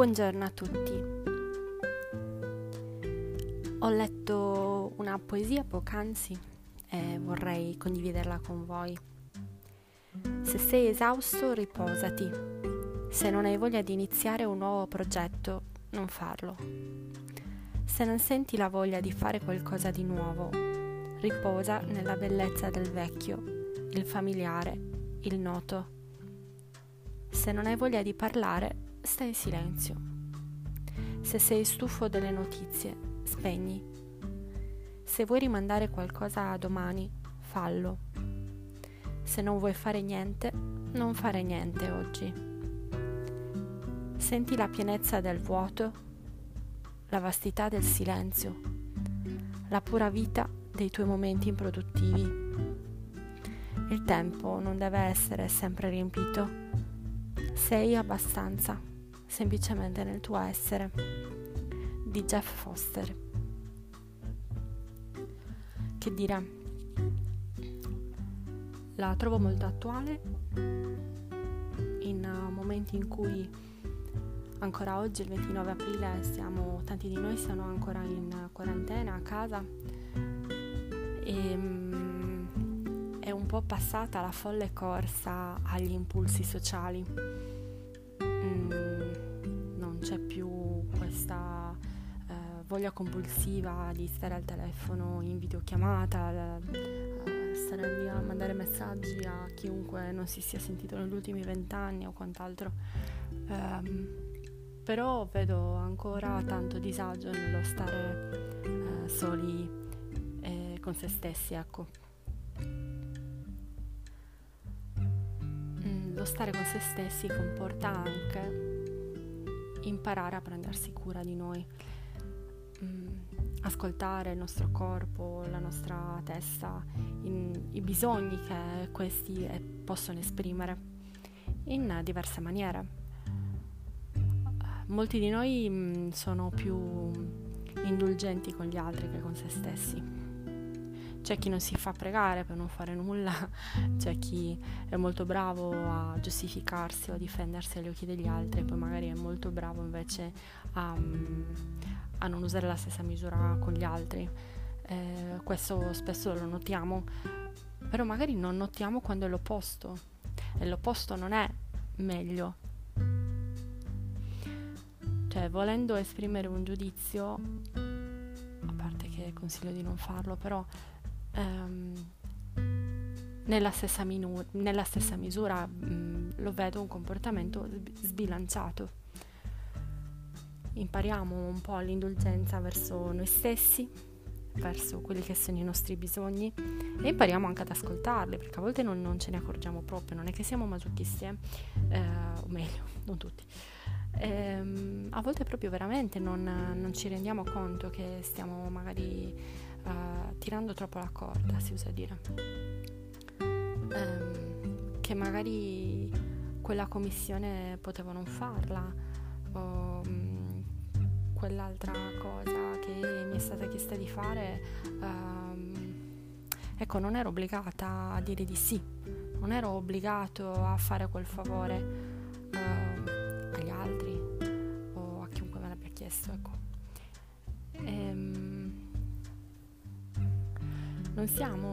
Buongiorno a tutti. Ho letto una poesia poc'anzi e vorrei condividerla con voi. Se sei esausto, riposati. Se non hai voglia di iniziare un nuovo progetto, non farlo. Se non senti la voglia di fare qualcosa di nuovo, riposa nella bellezza del vecchio, il familiare, il noto. Se non hai voglia di parlare, stai in silenzio. Se sei stufo delle notizie, spegni. Se vuoi rimandare qualcosa a domani, fallo. Se non vuoi fare niente, non fare niente oggi. Senti la pienezza del vuoto, la vastità del silenzio, la pura vita dei tuoi momenti improduttivi. Il tempo non deve essere sempre riempito. Sei abbastanza semplicemente nel tuo essere di Jeff Foster. Che dire? La trovo molto attuale in uh, momenti in cui ancora oggi, il 29 aprile, siamo, tanti di noi siamo ancora in quarantena a casa e um, è un po' passata la folle corsa agli impulsi sociali. C'è più questa eh, voglia compulsiva di stare al telefono in videochiamata, eh, stare lì a mandare messaggi a chiunque non si sia sentito negli ultimi vent'anni o quant'altro. Um, però vedo ancora tanto disagio nello stare eh, soli e con se stessi, ecco. Mm, lo stare con se stessi comporta anche imparare a prendersi cura di noi, mm, ascoltare il nostro corpo, la nostra testa, i bisogni che questi eh, possono esprimere in diverse maniere. Molti di noi mm, sono più indulgenti con gli altri che con se stessi c'è chi non si fa pregare per non fare nulla, c'è chi è molto bravo a giustificarsi o a difendersi agli occhi degli altri, poi magari è molto bravo invece a, a non usare la stessa misura con gli altri. Eh, questo spesso lo notiamo, però magari non notiamo quando è l'opposto e l'opposto non è meglio. Cioè, volendo esprimere un giudizio, a parte che consiglio di non farlo, però ehm, nella, stessa minu- nella, stessa misura mh, mm, lo vedo un comportamento sbilanciato. Impariamo un po' l'indulgenza verso noi stessi, verso quelli che sono i nostri bisogni e impariamo anche ad ascoltarli perché a volte non, non ce ne accorgiamo proprio, non è che siamo masochisti, eh? Eh, o meglio, non tutti. Eh, a volte proprio veramente non, non ci rendiamo conto che stiamo magari uh, tirando troppo la corda, si usa dire. Um, che magari quella commissione potevo non farla o um, quell'altra cosa che mi è stata chiesta di fare, um, ecco, non ero obbligata a dire di sì, non ero obbligato a fare quel favore non siamo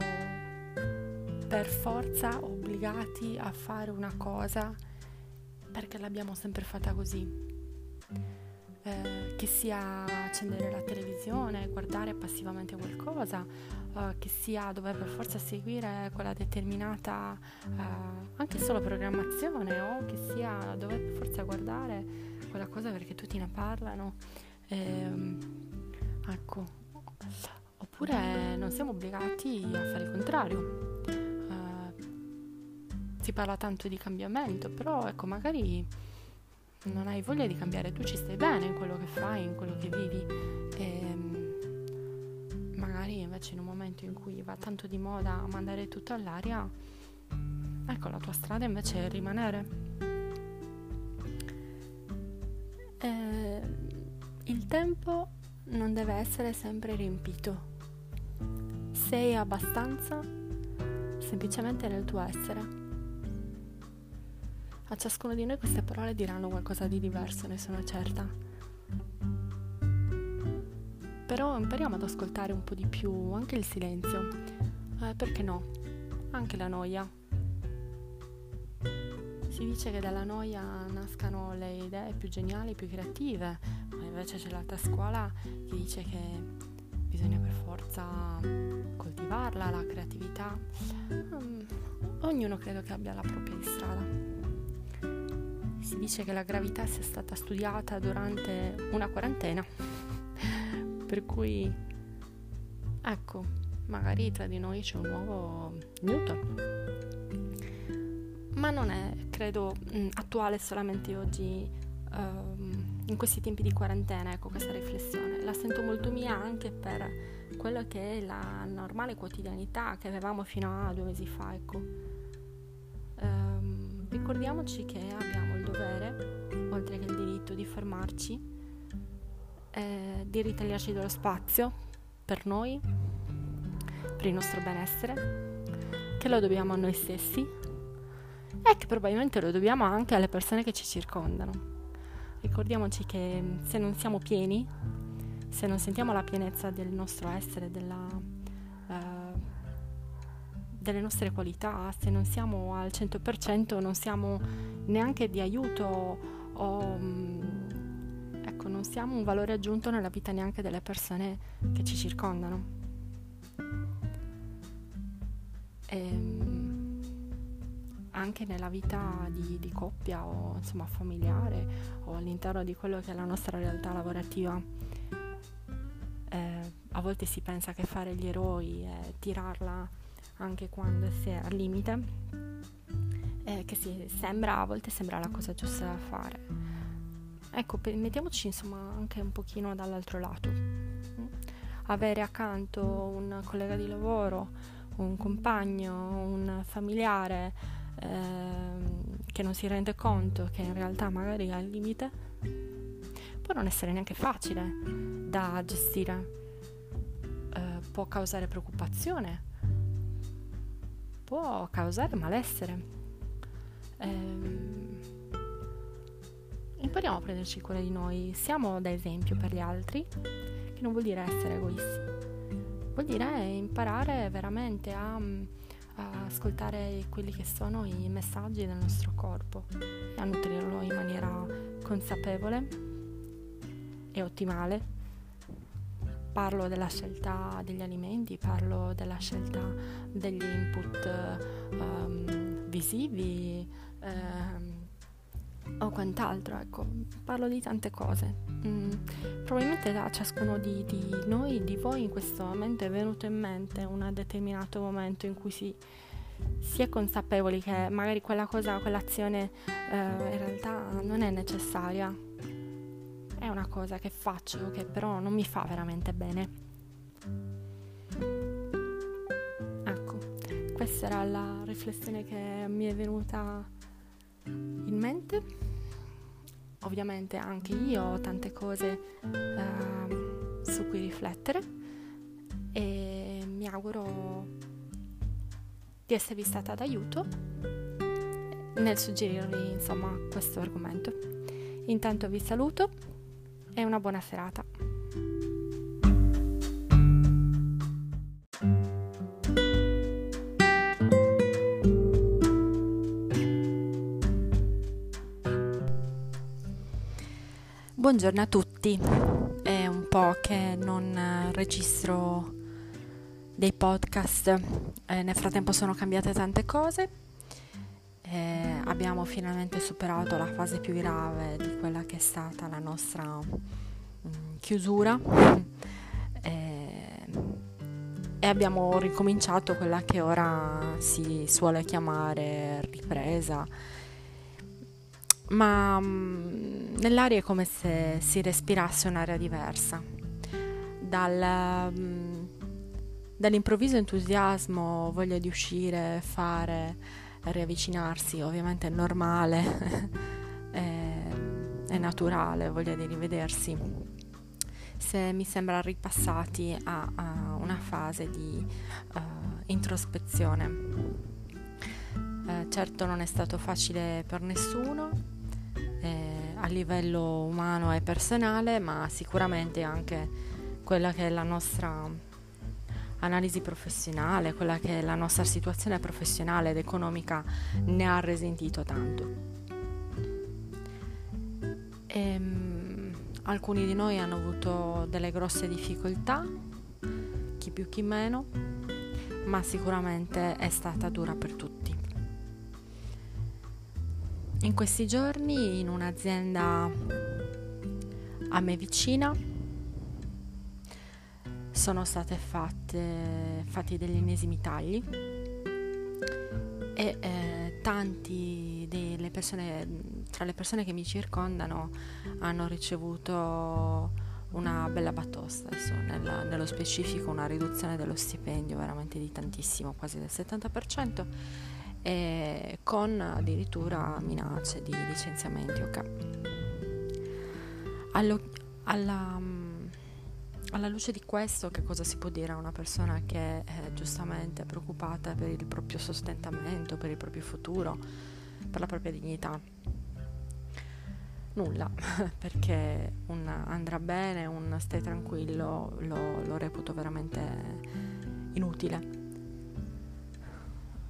per forza obbligati a fare una cosa perché l'abbiamo sempre fatta così. Eh, che sia accendere la televisione, guardare passivamente qualcosa, eh, che sia dover per forza seguire quella determinata eh, anche solo programmazione o che sia dover per forza guardare quella cosa perché tutti ne parlano. Ehm, ecco, Oppure non siamo obbligati a fare il contrario. Uh, si parla tanto di cambiamento, però ecco, magari non hai voglia di cambiare, tu ci stai bene in quello che fai, in quello che vivi. E ehm, magari invece in un momento in cui va tanto di moda mandare tutto all'aria, ecco, la tua strada invece è rimanere. Eh, il tempo non deve essere sempre riempito sei abbastanza semplicemente nel tuo essere. A ciascuno di noi queste parole diranno qualcosa di diverso, ne sono certa. Però impariamo ad ascoltare un po' di più anche il silenzio. Eh, perché no? Anche la noia. Si dice che dalla noia nascano le idee più geniali, più creative, ma invece c'è l'altra scuola che dice che bisogna per forza coltivarla, la creatività. Um, ognuno credo che abbia la propria strada. Si dice che la gravità sia stata studiata durante una quarantena, per cui ecco, magari tra di noi c'è un nuovo Newton ma non è, credo, mm, attuale solamente oggi, um, in questi tempi di quarantena, ecco questa riflessione. La sento molto mia anche per quello che è la normale quotidianità che avevamo fino a due mesi fa, ecco. Um, ricordiamoci che abbiamo il dovere, oltre che il diritto, di fermarci, eh, di ritagliarci dello spazio per noi, per il nostro benessere, che lo dobbiamo a noi stessi e che probabilmente lo dobbiamo anche alle persone che ci circondano. Ricordiamoci che mm, se non siamo pieni, se non sentiamo la pienezza del nostro essere, della, uh, delle nostre qualità, se non siamo al 100%, non siamo neanche di aiuto o um, ecco, non siamo un valore aggiunto nella vita neanche delle persone che ci circondano. E, um, anche nella vita di, di coppia o insomma familiare o all'interno di quello che è la nostra realtà lavorativa. Eh, a volte si pensa che fare gli eroi è tirarla anche quando si è al limite, eh, che si, sembra, a volte sembra la cosa giusta da fare. Ecco, mettiamoci insomma anche un pochino dall'altro lato. Avere accanto un collega di lavoro, un compagno, un familiare, Ehm, che non si rende conto che in realtà magari è al limite, può non essere neanche facile da gestire, eh, può causare preoccupazione, può causare malessere. Eh, impariamo a prenderci cura di noi, siamo da esempio per gli altri, che non vuol dire essere egoisti, vuol dire imparare veramente a a ascoltare quelli che sono i messaggi del nostro corpo e a nutrirlo in maniera consapevole e ottimale. Parlo della scelta degli alimenti, parlo della scelta degli input um, visivi um, o quant'altro, ecco, parlo di tante cose. Mm, probabilmente a ciascuno di, di, noi, di voi in questo momento è venuto in mente un determinato momento in cui si, si è consapevoli che magari quella cosa, quell'azione eh, in realtà non è necessaria. È una cosa che faccio che però non mi fa veramente bene. Ecco, questa era la riflessione che mi è venuta in mente ovviamente anche io ho tante cose uh, su cui riflettere e mi auguro di esservi stata d'aiuto nel suggerirvi insomma questo argomento. Intanto vi saluto e una buona serata. Buongiorno a tutti, è un po' che non registro dei podcast, eh, nel frattempo sono cambiate tante cose, eh, abbiamo finalmente superato la fase più grave di quella che è stata la nostra mh, mm, chiusura. Eh, e abbiamo ricominciato quella che ora si suole chiamare ripresa ma um, nell'aria è come se si respirasse un'aria diversa. Dal, um, dall'improvviso entusiasmo, voglia di uscire, fare, riavvicinarsi, ovviamente è normale, è, è naturale, voglia di rivedersi. Se mi sembra ripassati a, a una fase di uh, introspezione Eh, certo non è stato facile per nessuno a livello umano e personale, ma sicuramente anche quella che è la nostra analisi professionale, quella che è la nostra situazione professionale ed economica ne ha risentito tanto. E, um, alcuni di noi hanno avuto delle grosse difficoltà, chi più chi meno, ma sicuramente è stata dura per tutti. In questi giorni in un'azienda a me vicina sono fatte, fatti degli ennesimi tagli e eh, tanti delle persone, tra le persone che mi circondano hanno ricevuto una bella batosta, adesso nella, nello specifico una riduzione dello stipendio veramente di tantissimo, quasi del 70%, e con addirittura minacce di licenziamenti. Okay. Allo, alla, alla luce di questo, che cosa si può dire a una persona che è giustamente preoccupata per il proprio sostentamento, per il proprio futuro, per la propria dignità? Nulla, perché un andrà bene, un stai tranquillo, lo, lo reputo veramente inutile.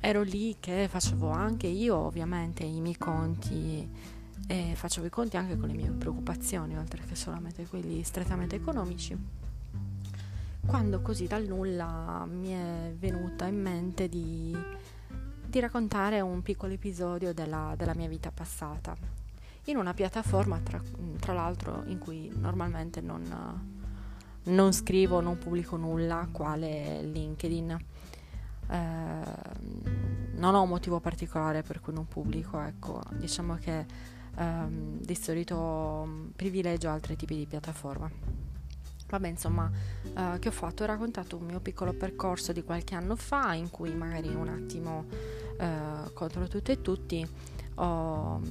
Ero lì che facevo anche io ovviamente i miei conti e facevo i conti anche con le mie preoccupazioni, oltre che solamente quelli strettamente economici quando così dal nulla mi è venuta in mente di, di raccontare un piccolo episodio della, della, mia vita passata, in una piattaforma tra, tra l'altro in cui normalmente non, non, scrivo, non pubblico nulla, quale LinkedIn. Eh, non ho un motivo particolare per cui non pubblico, ecco, diciamo che ehm, di solito privilegio altri tipi di piattaforma. Vabbè, insomma, uh, che ho fatto? Ho raccontato un mio piccolo percorso di qualche anno fa, in cui magari un attimo uh, contro tutto e tutti ho,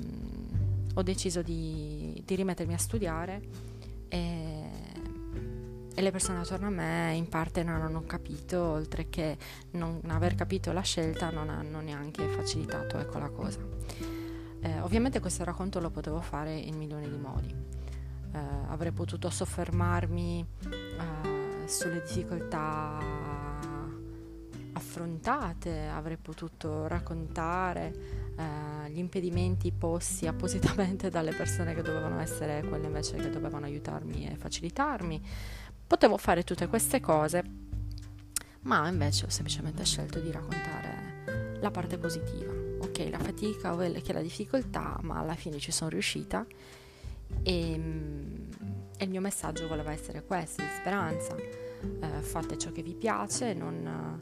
ho deciso di, di, rimettermi a studiare e, e, le persone attorno a me in parte non hanno capito, oltre che non aver capito la scelta non hanno neanche facilitato ecco la cosa. Eh, ovviamente questo racconto lo potevo fare in milioni di modi eh, avrei potuto soffermarmi eh, sulle difficoltà affrontate, avrei potuto raccontare eh, gli impedimenti posti appositamente dalle persone che dovevano essere quelle invece che dovevano aiutarmi e facilitarmi. Potevo fare tutte queste cose, ma invece ho semplicemente scelto di raccontare la parte positiva. Ok, la fatica o che la difficoltà, ma alla fine ci sono riuscita e, e il mio messaggio voleva essere questo, di speranza. Eh, fate ciò che vi piace, non,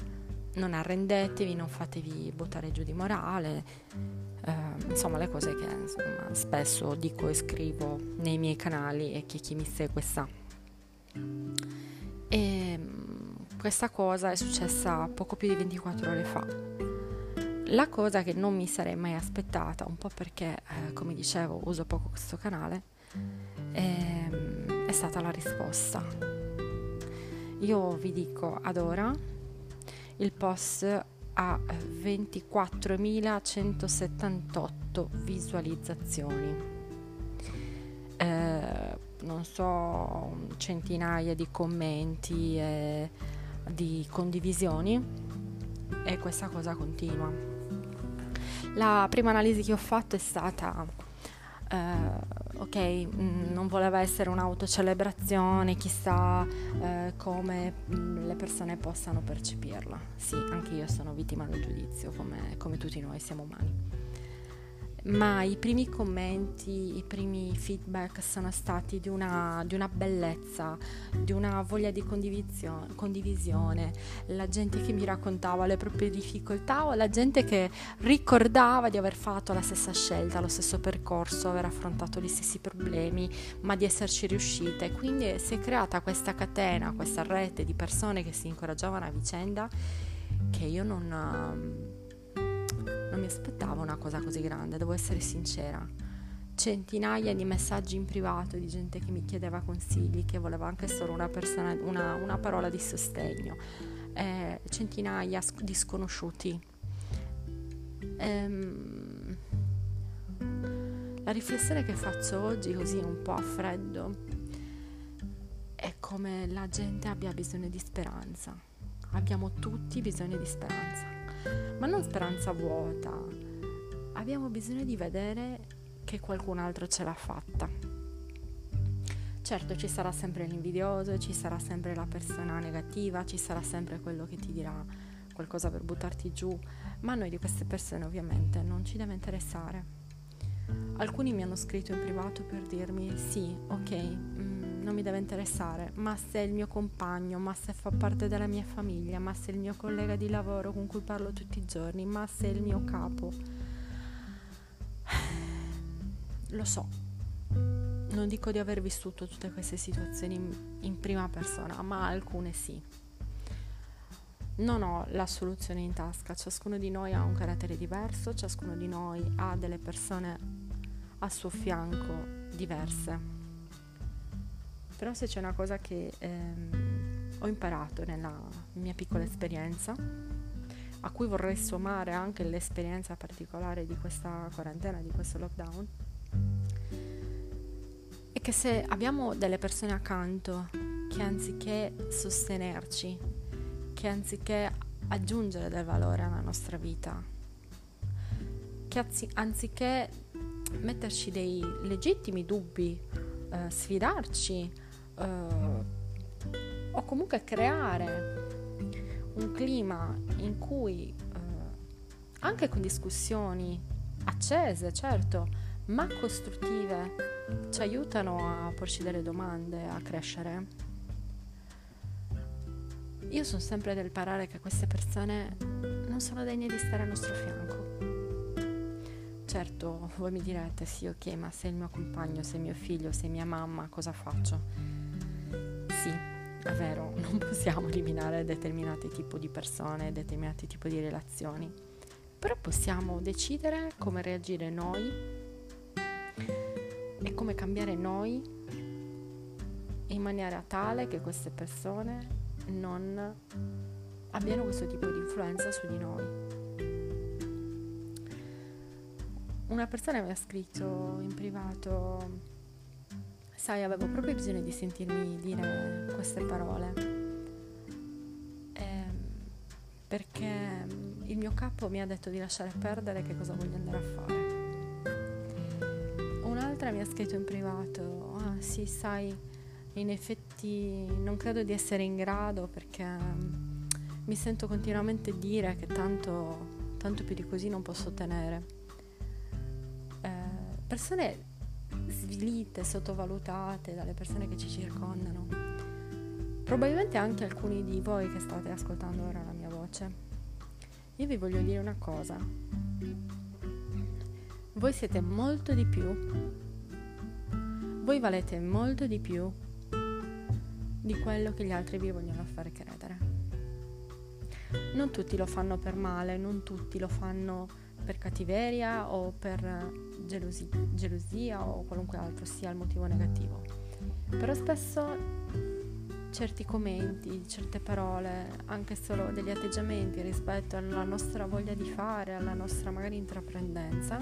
non, arrendetevi, non fatevi buttare giù di morale. Eh, insomma, le cose che insomma, spesso dico e scrivo nei miei canali e che chi mi segue sa. E questa cosa è successa poco più di 24 ore fa. La cosa che non mi sarei mai aspettata, un po' perché, eh, come dicevo, uso poco questo canale, e, ehm, è stata la risposta. Io vi dico ad ora il post ha 24.178 visualizzazioni. Eh, non so, centinaia di commenti e di condivisioni e questa cosa continua. La prima analisi che ho fatto è stata eh, ok, mh, mm, non voleva essere un'autocelebrazione, chissà eh, come mh, le persone possano percepirla. Sì, anche io sono vittima del giudizio, come, come tutti noi siamo umani ma i primi commenti, i primi feedback sono stati di una, di una bellezza, di una voglia di condivisione, la gente che mi raccontava le proprie difficoltà o la gente che ricordava di aver fatto la stessa scelta, lo stesso percorso, aver affrontato gli stessi problemi, ma di esserci riuscite. Quindi si è creata questa catena, questa rete di persone che si incoraggiavano a vicenda che io non non mi aspettavo una cosa così grande, devo essere sincera. Centinaia di messaggi in privato di gente che mi chiedeva consigli, che voleva anche solo una, persona, una, una parola di sostegno, eh, centinaia di sconosciuti. Ehm, la riflessione che faccio oggi così un po' a freddo è come la gente abbia bisogno di speranza. Abbiamo tutti bisogno di speranza, ma non speranza vuota. Abbiamo bisogno di vedere che qualcun altro ce l'ha fatta. Certo, ci sarà sempre l'invidioso, ci sarà sempre la persona negativa, ci sarà sempre quello che ti dirà qualcosa per buttarti giù, ma a noi di queste persone ovviamente non ci deve interessare. Alcuni mi hanno scritto in privato per dirmi sì, ok, mm, non mi deve interessare, ma se è il mio compagno, ma se fa parte della mia famiglia, ma se è il mio collega di lavoro con cui parlo tutti i giorni, ma se è il mio capo. Lo so, non dico di aver vissuto tutte queste situazioni in, prima persona, ma alcune sì non ho la soluzione in tasca, ciascuno di noi ha un carattere diverso, ciascuno di noi ha delle persone al suo fianco diverse. Però se c'è una cosa che ehm, ho imparato nella mia piccola esperienza, a cui vorrei sommare anche l'esperienza particolare di questa quarantena, di questo lockdown, è che se abbiamo delle persone accanto che anziché sostenerci, che anziché aggiungere del valore alla nostra vita, che anzi- anziché metterci dei legittimi dubbi, eh, sfidarci eh, o comunque creare un clima in cui eh, anche con discussioni accese, certo, ma costruttive, ci aiutano a porci delle domande, a crescere io sono sempre del parare che queste persone non sono degne di stare al nostro fianco. Certo, voi mi direte, sì, ok, ma se il mio compagno, se mio figlio, se mia mamma, cosa faccio? È vero, non possiamo eliminare determinati tipi di persone, determinati tipi di relazioni, però possiamo decidere come reagire noi e come cambiare noi in maniera tale che queste persone non abbiano questo tipo di influenza su di noi. Una persona mi ha scritto in privato, sai, avevo proprio bisogno di sentirmi dire queste parole, eh, perché il mio capo mi ha detto di lasciare perdere che cosa voglio andare a fare. Un'altra mi ha scritto in privato, ah sì, sai, in effetti non credo di essere in grado perché mi sento continuamente dire che tanto, tanto più di così non posso ottenere. Eh, persone svilite, sottovalutate dalle persone che ci circondano. Probabilmente anche alcuni di voi che state ascoltando ora la mia voce. Io vi voglio dire una cosa. Voi siete molto di più. Voi valete molto di più di quello che gli altri vi vogliono fare credere. Non tutti lo fanno per male, non tutti lo fanno per cattiveria o per gelosi- gelosia o qualunque altro sia il motivo negativo. Però spesso certi commenti, certe parole, anche solo degli atteggiamenti rispetto alla nostra voglia di fare, alla nostra magari intraprendenza,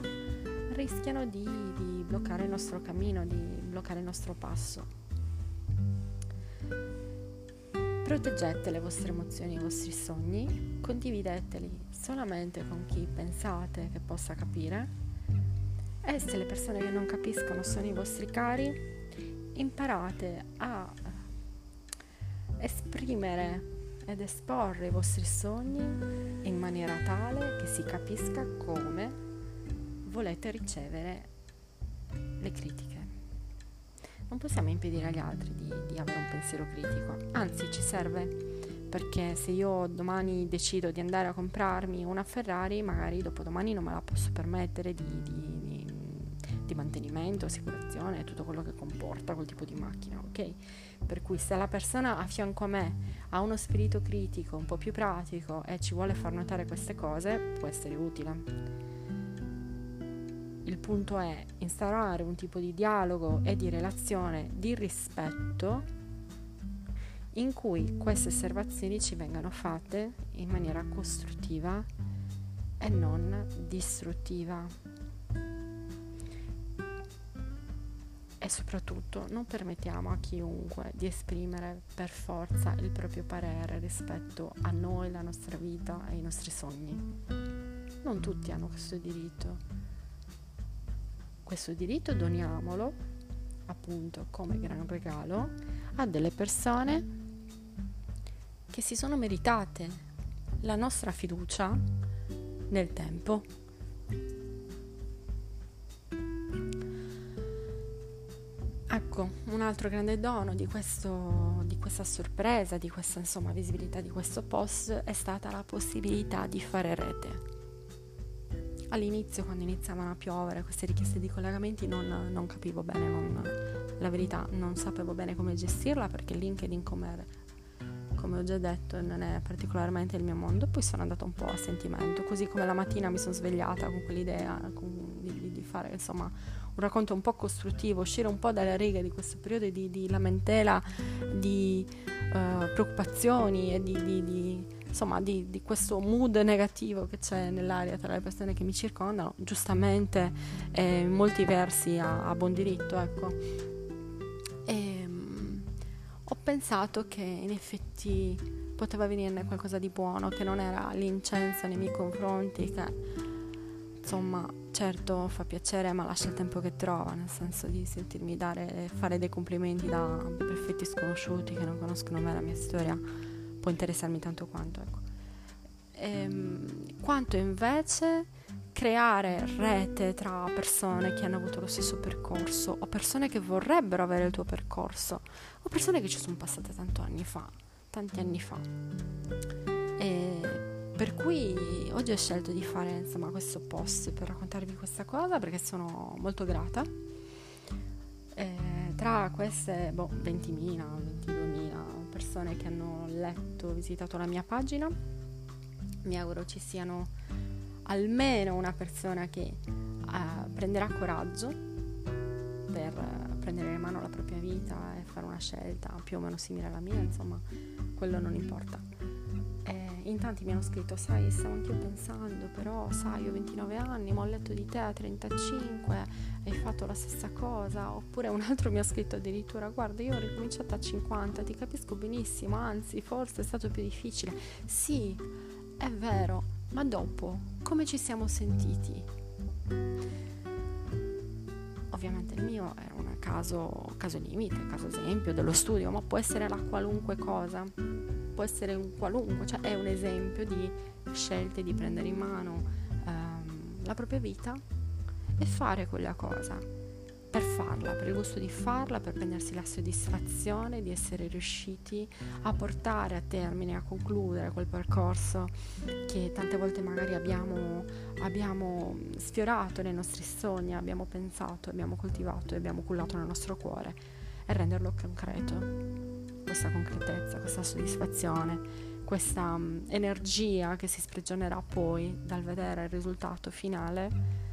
rischiano di, di bloccare il nostro cammino, di bloccare il nostro passo. Proteggete le vostre emozioni i vostri sogni, condivideteli solamente con chi pensate che possa capire. E se le persone che non capiscono sono i vostri cari, imparate a esprimere ed esporre i vostri sogni in maniera tale che si capisca come volete ricevere le critiche. Non possiamo impedire agli altri di, di avere un pensiero critico, anzi ci serve perché se io domani decido di andare a comprarmi una Ferrari, magari dopodomani non me la posso permettere di, di, di, di mantenimento, assicurazione, tutto quello che comporta quel tipo di macchina, ok? Per cui se la persona a fianco a me ha uno spirito critico, un po' più pratico e ci vuole far notare queste cose, può essere utile. Il punto è instaurare un tipo di dialogo e di relazione di rispetto in cui queste osservazioni ci vengano fatte in maniera costruttiva e non distruttiva. E soprattutto non permettiamo a chiunque di esprimere per forza il proprio parere rispetto a noi, la nostra vita e i nostri sogni. Non tutti hanno questo diritto. Questo diritto doniamolo, appunto, come gran regalo a delle persone che si sono meritate la nostra fiducia nel tempo. Ecco, un altro grande dono di, questo, di questa sorpresa, di questa insomma, visibilità di questo post è stata la possibilità di fare rete. All'inizio, quando iniziavano a piovere queste richieste di collegamenti, non, non capivo bene, non, la verità, non sapevo bene come gestirla perché LinkedIn come come ho già detto non è particolarmente il mio mondo, poi sono andata un po' a sentimento, così come la mattina mi sono svegliata con quell'idea con, di, di, fare insomma un racconto un po' costruttivo, uscire un po' dalle righe di questo periodo di, di lamentela, di uh, preoccupazioni e di, di insomma di, di, questo mood negativo che c'è nell'aria tra le persone che mi circondano, giustamente eh, in molti versi a, a buon diritto, ecco ho pensato che in effetti poteva venirne qualcosa di buono, che non era l'incenso nei miei confronti, che insomma certo fa piacere ma lascia il tempo che trova, nel senso di sentirmi dare, fare dei complimenti da perfetti sconosciuti che non conoscono me la mia storia, può interessarmi tanto quanto. Ecco. Ehm, quanto invece creare rete tra persone che hanno avuto lo stesso percorso o persone che vorrebbero avere il tuo percorso o persone che ci sono passate tanto anni fa, tanti anni fa. E per cui oggi ho scelto di fare insomma, questo post per raccontarvi questa cosa perché sono molto grata. E tra queste boh, 20.000, 22.000 persone che hanno letto, visitato la mia pagina, mi auguro ci siano almeno una persona che uh, prenderà coraggio per uh, prendere in mano la propria vita e fare una scelta più o meno simile alla mia, insomma, quello non importa. E in tanti mi hanno scritto, sai, stavo anch'io pensando, però sai, ho 29 anni, ma ho letto di te a 35, hai fatto la stessa cosa, oppure un altro mi ha scritto addirittura, guarda, io ho ricominciato a 50, ti capisco benissimo, anzi, forse è stato più difficile. Sì, è vero, ma dopo come ci siamo sentiti? Ovviamente il mio è un caso, caso limite, caso esempio dello studio, ma può essere la qualunque cosa, può essere un qualunque, cioè è un esempio di scelte di prendere in mano ehm, la propria vita e fare quella cosa per farla, per il gusto di farla, per prendersi la soddisfazione di essere riusciti a portare a termine, a concludere quel percorso che tante volte magari abbiamo, abbiamo sfiorato nei nostri sogni, abbiamo pensato, abbiamo coltivato e abbiamo cullato nel nostro cuore e renderlo concreto, questa concretezza, questa soddisfazione, questa um, energia che si sprigionerà poi dal vedere il risultato finale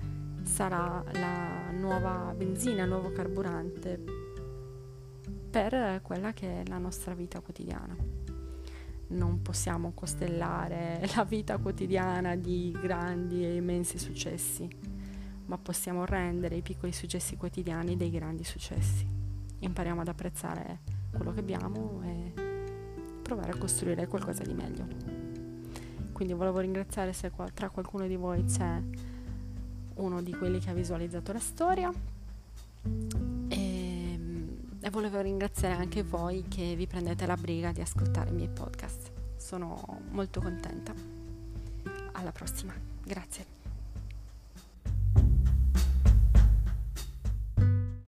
sarà la nuova benzina, il nuovo carburante per quella che è la nostra vita quotidiana. Non possiamo costellare la vita quotidiana di grandi e immensi successi, ma possiamo rendere i piccoli successi quotidiani dei grandi successi. Impariamo ad apprezzare quello che abbiamo e provare a costruire qualcosa di meglio. Quindi volevo ringraziare se tra qualcuno di voi c'è uno di quelli che ha visualizzato la storia e, ehm, e volevo ringraziare anche voi che vi prendete la briga di ascoltare i miei podcast. Sono molto contenta. Alla prossima, grazie.